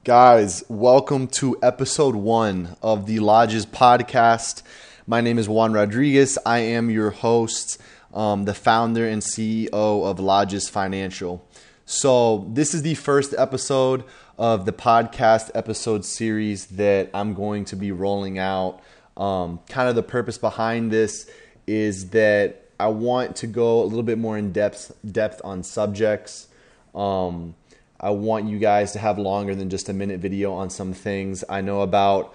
Guys, welcome to episode one of the Lodgz podcast. My name is Juan Rodriguez. I am your host, um, the founder and CEO of Lodgz Financial. So, this is the first episode of the podcast episode series that I'm going to be rolling out. Um, kind of the purpose behind this is that I want to go a little bit more in depth depth on subjects. Um, I want you guys to have longer than just a minute video on some things. I know about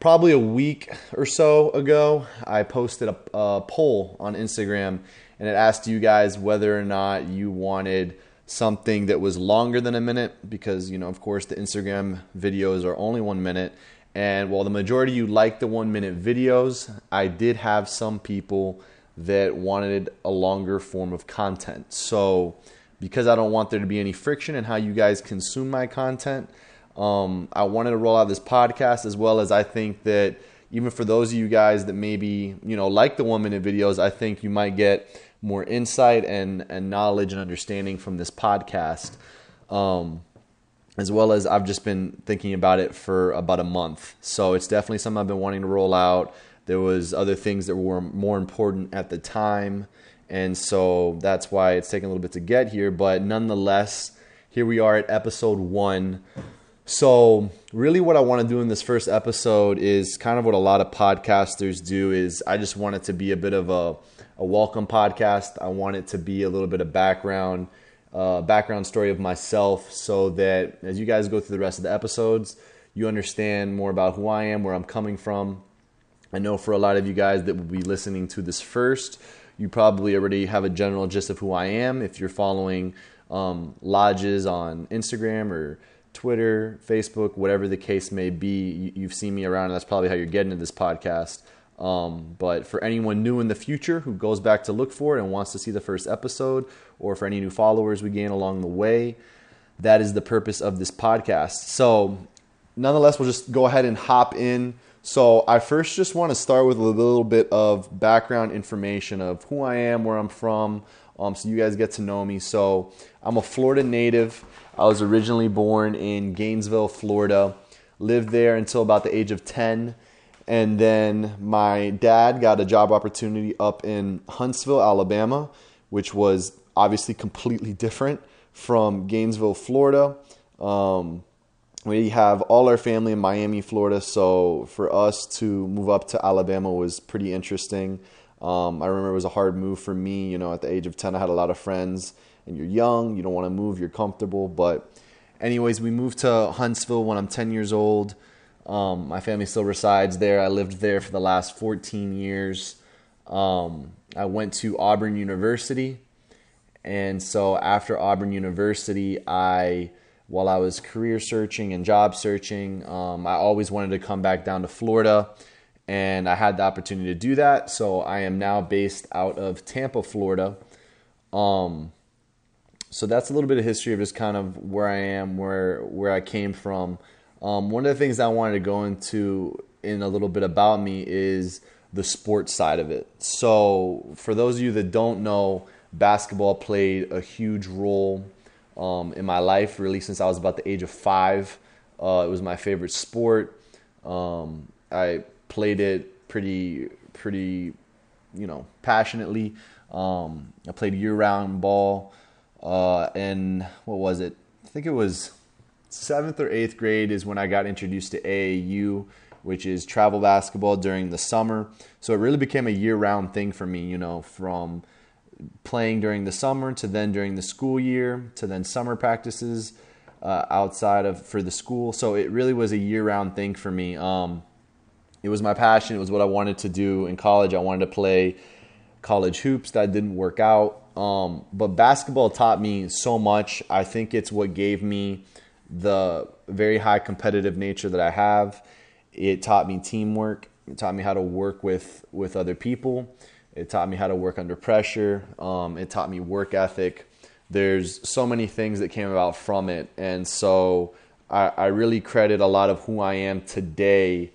probably a week or so ago, I posted a, a poll on Instagram and it asked you guys whether or not you wanted something that was longer than a minute because, you know, of course, the Instagram videos are only one minute. And while the majority of you like the one minute videos, I did have some people that wanted a longer form of content. So, because I don't want there to be any friction in how you guys consume my content. Um, I wanted to roll out this podcast as well as I think that even for those of you guys that maybe you know like the one minute videos, I think you might get more insight and and knowledge and understanding from this podcast. Um, as well as I've just been thinking about it for about a month. So it's definitely something I've been wanting to roll out. There was other things that were more important at the time and so that's why it's taking a little bit to get here. But nonetheless, here we are at episode one. So really what I want to do in this first episode is kind of what a lot of podcasters do is I just want it to be a bit of a, a welcome podcast. I want it to be a little bit of background, uh, background story of myself so that as you guys go through the rest of the episodes, you understand more about who I am, where I'm coming from. I know for a lot of you guys that will be listening to this first, you probably already have a general gist of who I am. If you're following um, Lodgz on Instagram or Twitter, Facebook, whatever the case may be, you, have seen me around, and that's probably how you're getting to this podcast. Um, but for anyone new in the future who goes back to look for it and wants to see the first episode, or for any new followers we gain along the way, that is the purpose of this podcast. So, nonetheless, we'll just go ahead and hop in so I first just want to start with a little bit of background information of who I am, where I'm from, um, so you guys get to know me. So I'm a Florida native. I was originally born in Gainesville, Florida. Lived there until about the age of 10. And then my dad got a job opportunity up in Huntsville, Alabama, which was obviously completely different from Gainesville, Florida. Um, we have all our family in Miami, Florida. So for us to move up to Alabama was pretty interesting. Um, I remember it was a hard move for me. You know, at the age of 10, I had a lot of friends, and you're young, you don't want to move, you're comfortable. But, anyways, we moved to Huntsville when I'm 10 years old. Um, my family still resides there. I lived there for the last 14 years. Um, I went to Auburn University. And so after Auburn University, I while I was career searching and job searching. Um, I always wanted to come back down to Florida, and I had the opportunity to do that. So I am now based out of Tampa, Florida. Um, so that's a little bit of history of just kind of where I am, where where I came from. Um, one of the things I wanted to go into in a little bit about me is the sports side of it. So for those of you that don't know, basketball played a huge role um, in my life, really since I was about the age of five. Uh, it was my favorite sport. Um, I played it pretty, pretty, you know, passionately. Um, I played year-round ball, uh, and what was it? I think it was seventh or eighth grade is when I got introduced to AAU, which is travel basketball during the summer. So it really became a year-round thing for me. You know, from playing during the summer to then during the school year to then summer practices uh, outside of for the school. So it really was a year round thing for me. Um, it was my passion. It was what I wanted to do in college. I wanted to play college hoops. That didn't work out. Um, but basketball taught me so much. I think it's what gave me the very high competitive nature that I have. It taught me teamwork. It taught me how to work with with other people. It taught me how to work under pressure. Um, it taught me work ethic. There's so many things that came about from it. And so I, I really credit a lot of who I am today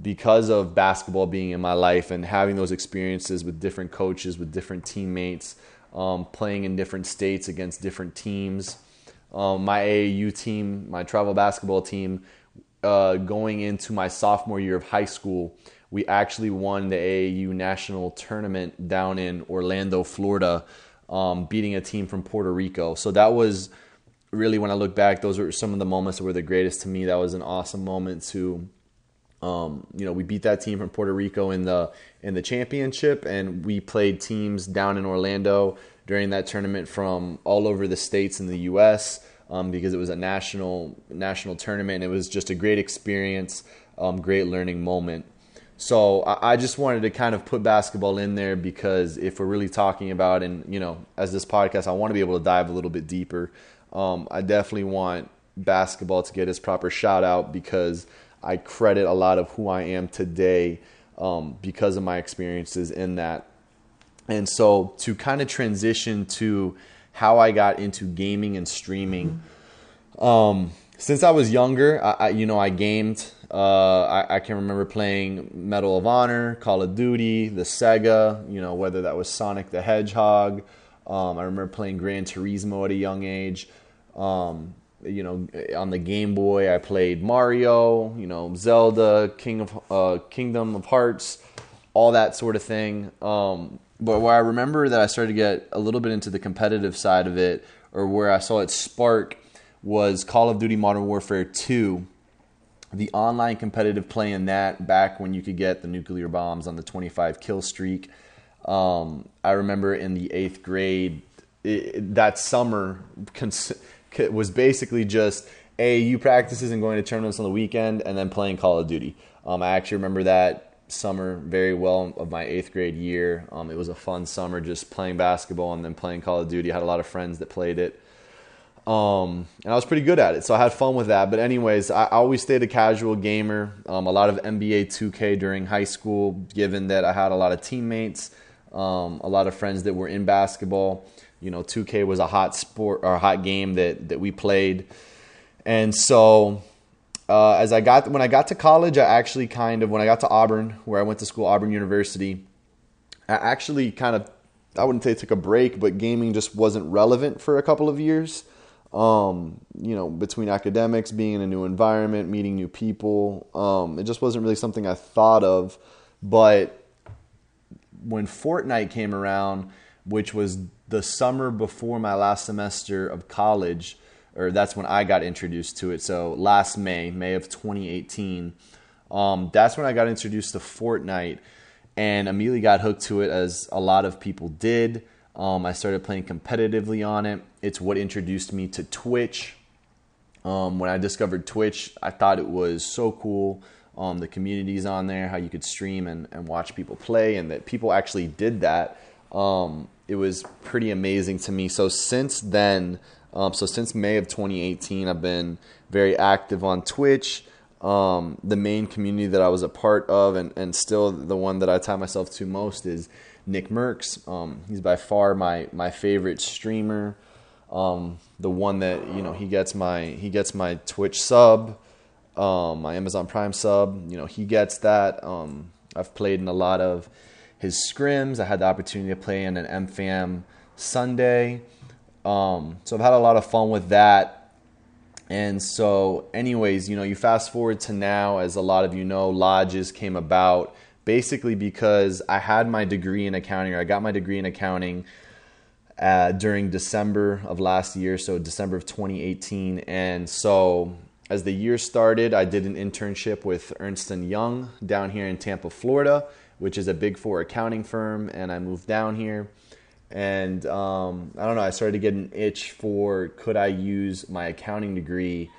because of basketball being in my life and having those experiences with different coaches, with different teammates, um, playing in different states against different teams. um, my AAU team, my travel basketball team, uh, going into my sophomore year of high school, we actually won the AAU national tournament down in Orlando, Florida, um, beating a team from Puerto Rico. So that was really, when I look back, those were some of the moments that were the greatest to me. That was an awesome moment to, um, you know, we beat that team from Puerto Rico in the in the championship, and we played teams down in Orlando during that tournament from all over the states in the U.S. Um, because it was a national national tournament. It was just a great experience, um, great learning moment. So I, I just wanted to kind of put basketball in there because if we're really talking about, and you know, as this podcast, I want to be able to dive a little bit deeper. Um, I definitely want basketball to get its proper shout out because I credit a lot of who I am today um, because of my experiences in that. And so to kind of transition to how I got into gaming and streaming. Um, since I was younger, I, I, you know I gamed uh, I, I, can remember playing Medal of Honor, Call of Duty, the Sega, you know, whether that was Sonic the Hedgehog. Um, I remember playing Gran Turismo at a young age. Um, you know, on the Game Boy, I played Mario, you know, Zelda, King of uh, Kingdom of Hearts, all that sort of thing. Um, but where I remember that I started to get a little bit into the competitive side of it, or where I saw it spark, was Call of Duty Modern Warfare 2 the online competitive play in that back when you could get the nuclear bombs on the 25 kill streak. Um, I remember in the eighth grade, it, that summer cons- was basically just AAU practices and going to tournaments on the weekend and then playing Call of Duty. Um, I actually remember that summer very well of my eighth grade year. Um, it was a fun summer just playing basketball and then playing Call of Duty. I had a lot of friends that played it. Um, and I was pretty good at it, so I had fun with that. But anyways, I, always stayed a casual gamer. Um, a lot of NBA 2K during high school, given that I had a lot of teammates, um, a lot of friends that were in basketball. You know, 2K was a hot sport or a hot game that that we played, and so uh, as I got when I got to college, I actually kind of when I got to Auburn, where I went to school, Auburn University, I actually kind of I wouldn't say took a break, but gaming just wasn't relevant for a couple of years um, you know, between academics, being in a new environment, meeting new people. Um, it just wasn't really something I thought of. But when Fortnite came around, which was the summer before my last semester of college, or that's when I got introduced to it. So last May, May of 2018, um, that's when I got introduced to Fortnite and immediately got hooked to it, as a lot of people did. Um, I started playing competitively on it. It's what introduced me to Twitch. Um, when I discovered Twitch, I thought it was so cool. Um, the communities on there, how you could stream and, and watch people play, and that people actually did that. Um, it was pretty amazing to me. So since then, um, so since May of 2018, I've been very active on Twitch. Um, the main community that I was a part of, and, and still the one that I tie myself to most, is Nick Mercs. Um, he's by far my my favorite streamer. Um, the one that you know he gets my he gets my Twitch sub, um, my Amazon Prime sub. You know he gets that. Um, I've played in a lot of his scrims. I had the opportunity to play in an MFAM Sunday. Um, so I've had a lot of fun with that. And so, anyways, you know, you fast forward to now, as a lot of you know, Lodgz came about basically because I had my degree in accounting, or I got my degree in accounting uh, during December of last year, so December of 2018. And so as the year started, I did an internship with Ernst & Young down here in Tampa, Florida, which is a big four accounting firm, and I moved down here. And um, I don't know, I started to get an itch for could I use my accounting degree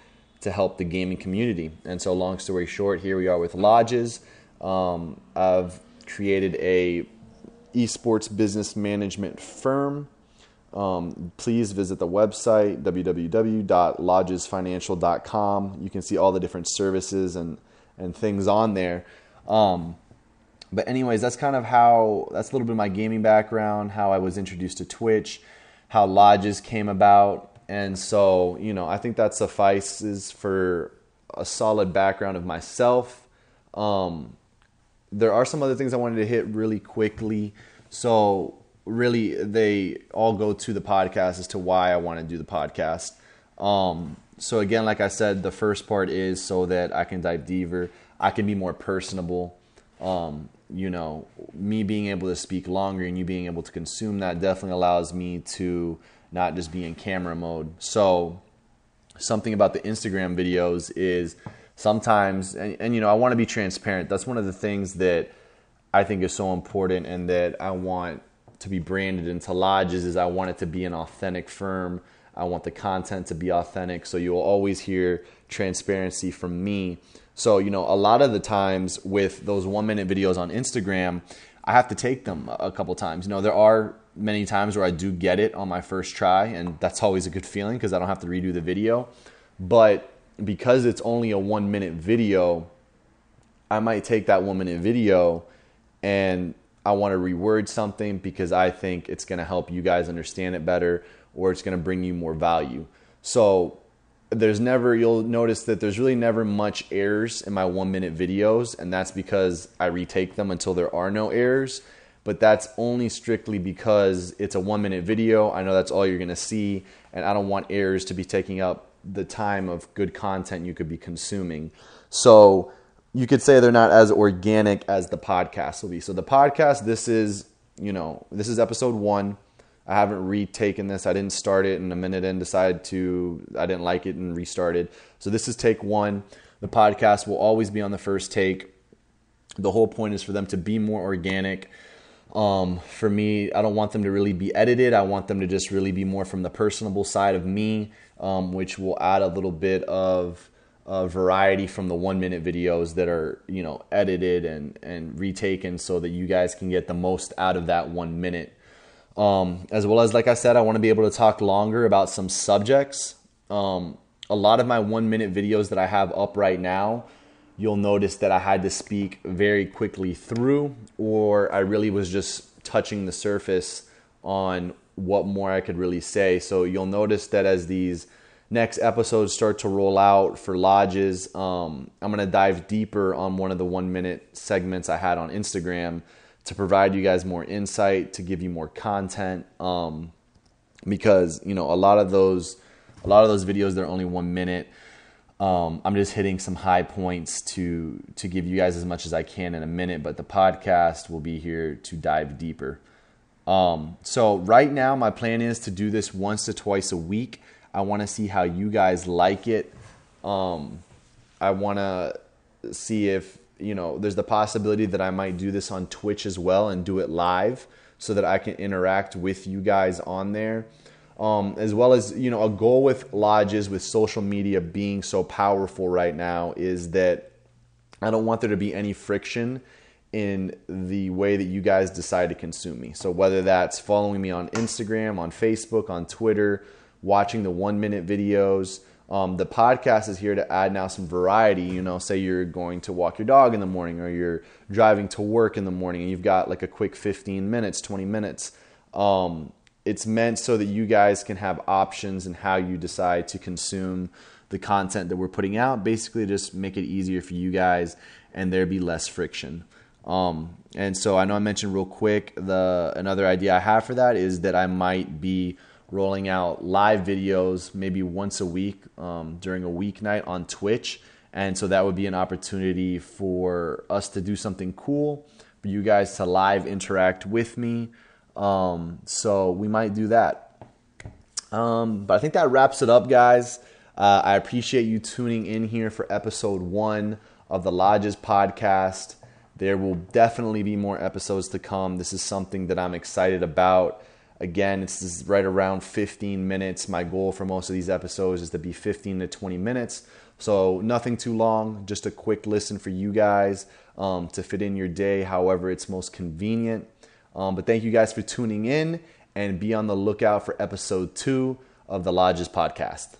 to help the gaming community. And so, long story short, here we are with Lodgz. Um, I've created a esports business management firm. Um, please visit the website www.lodgzfinancial.com. You can see all the different services and and things on there. Um, but anyways, that's kind of how that's a little bit of my gaming background, how I was introduced to Twitch, how Lodgz came about, and so you know I think that suffices for a solid background of myself. Um, there are some other things I wanted to hit really quickly. So really, they all go to the podcast as to why I want to do the podcast. Um, so again, like I said, the first part is so that I can dive deeper. I can be more personable. Um, you know, me being able to speak longer and you being able to consume that definitely allows me to not just be in camera mode. So something about the Instagram videos is sometimes, and, and you know, I want to be transparent. That's one of the things that I think is so important and that I want to be branded into Lodgz is I want it to be an authentic firm I want the content to be authentic. So you'll always hear transparency from me. So, you know, a lot of the times with those one minute videos on Instagram, I have to take them a couple times. You know, there are many times where I do get it on my first try, and that's always a good feeling because I don't have to redo the video. But because it's only a one minute video, I might take that one minute video and I want to reword something because I think it's going to help you guys understand it better or it's going to bring you more value. So there's never, you'll notice that there's really never much errors in my one minute videos, and that's because I retake them until there are no errors. But that's only strictly because it's a one minute video. I know that's all you're going to see, and I don't want errors to be taking up the time of good content you could be consuming. So you could say they're not as organic as the podcast will be. So the podcast, this is, you know, this is episode one. I haven't retaken this. I didn't start it in a minute and decided to, I didn't like it and restarted. So this is take one. The podcast will always be on the first take. The whole point is for them to be more organic. Um, for me, I don't want them to really be edited. I want them to just really be more from the personable side of me, um, which will add a little bit of uh, variety from the one minute videos that are you know edited and and retaken so that you guys can get the most out of that one minute um, as well as, like I said, I want to be able to talk longer about some subjects. Um, a lot of my one minute videos that I have up right now, you'll notice that I had to speak very quickly through, or I really was just touching the surface on what more I could really say. So you'll notice that as these next episodes start to roll out for Lodgz, um, I'm going to dive deeper on one of the one minute segments I had on Instagram to provide you guys more insight, to give you more content. Um, because you know a lot of those, a lot of those videos they're only one minute. Um, I'm just hitting some high points to to give you guys as much as I can in a minute, but the podcast will be here to dive deeper. Um, so right now, my plan is to do this once to twice a week. I want to see how you guys like it. Um, I want to see if you know, there's the possibility that I might do this on Twitch as well and do it live so that I can interact with you guys on there. Um, as well as, you know, a goal with Lodgz, with social media being so powerful right now, is that I don't want there to be any friction in the way that you guys decide to consume me. So whether that's following me on Instagram, on Facebook, on Twitter, watching the one minute videos, um, the podcast is here to add now some variety. You know, say you're going to walk your dog in the morning or you're driving to work in the morning and you've got like a quick 15 minutes, 20 minutes. Um, it's meant so that you guys can have options in how you decide to consume the content that we're putting out. Basically, just make it easier for you guys and there be less friction. Um, and so I know I mentioned real quick the another idea I have for that is that I might be rolling out live videos maybe once a week um, during a weeknight on Twitch. And so that would be an opportunity for us to do something cool, for you guys to live interact with me. Um, so we might do that. Um, but I think that wraps it up, guys. Uh, I appreciate you tuning in here for episode one of the Lodgz podcast. There will definitely be more episodes to come. This is something that I'm excited about. Again, it's right around 15 minutes. My goal for most of these episodes is to be 15 to 20 minutes. So, nothing too long, just a quick listen for you guys um, to fit in your day however it's most convenient. Um, but thank you guys for tuning in and be on the lookout for episode two of the Lodgz podcast.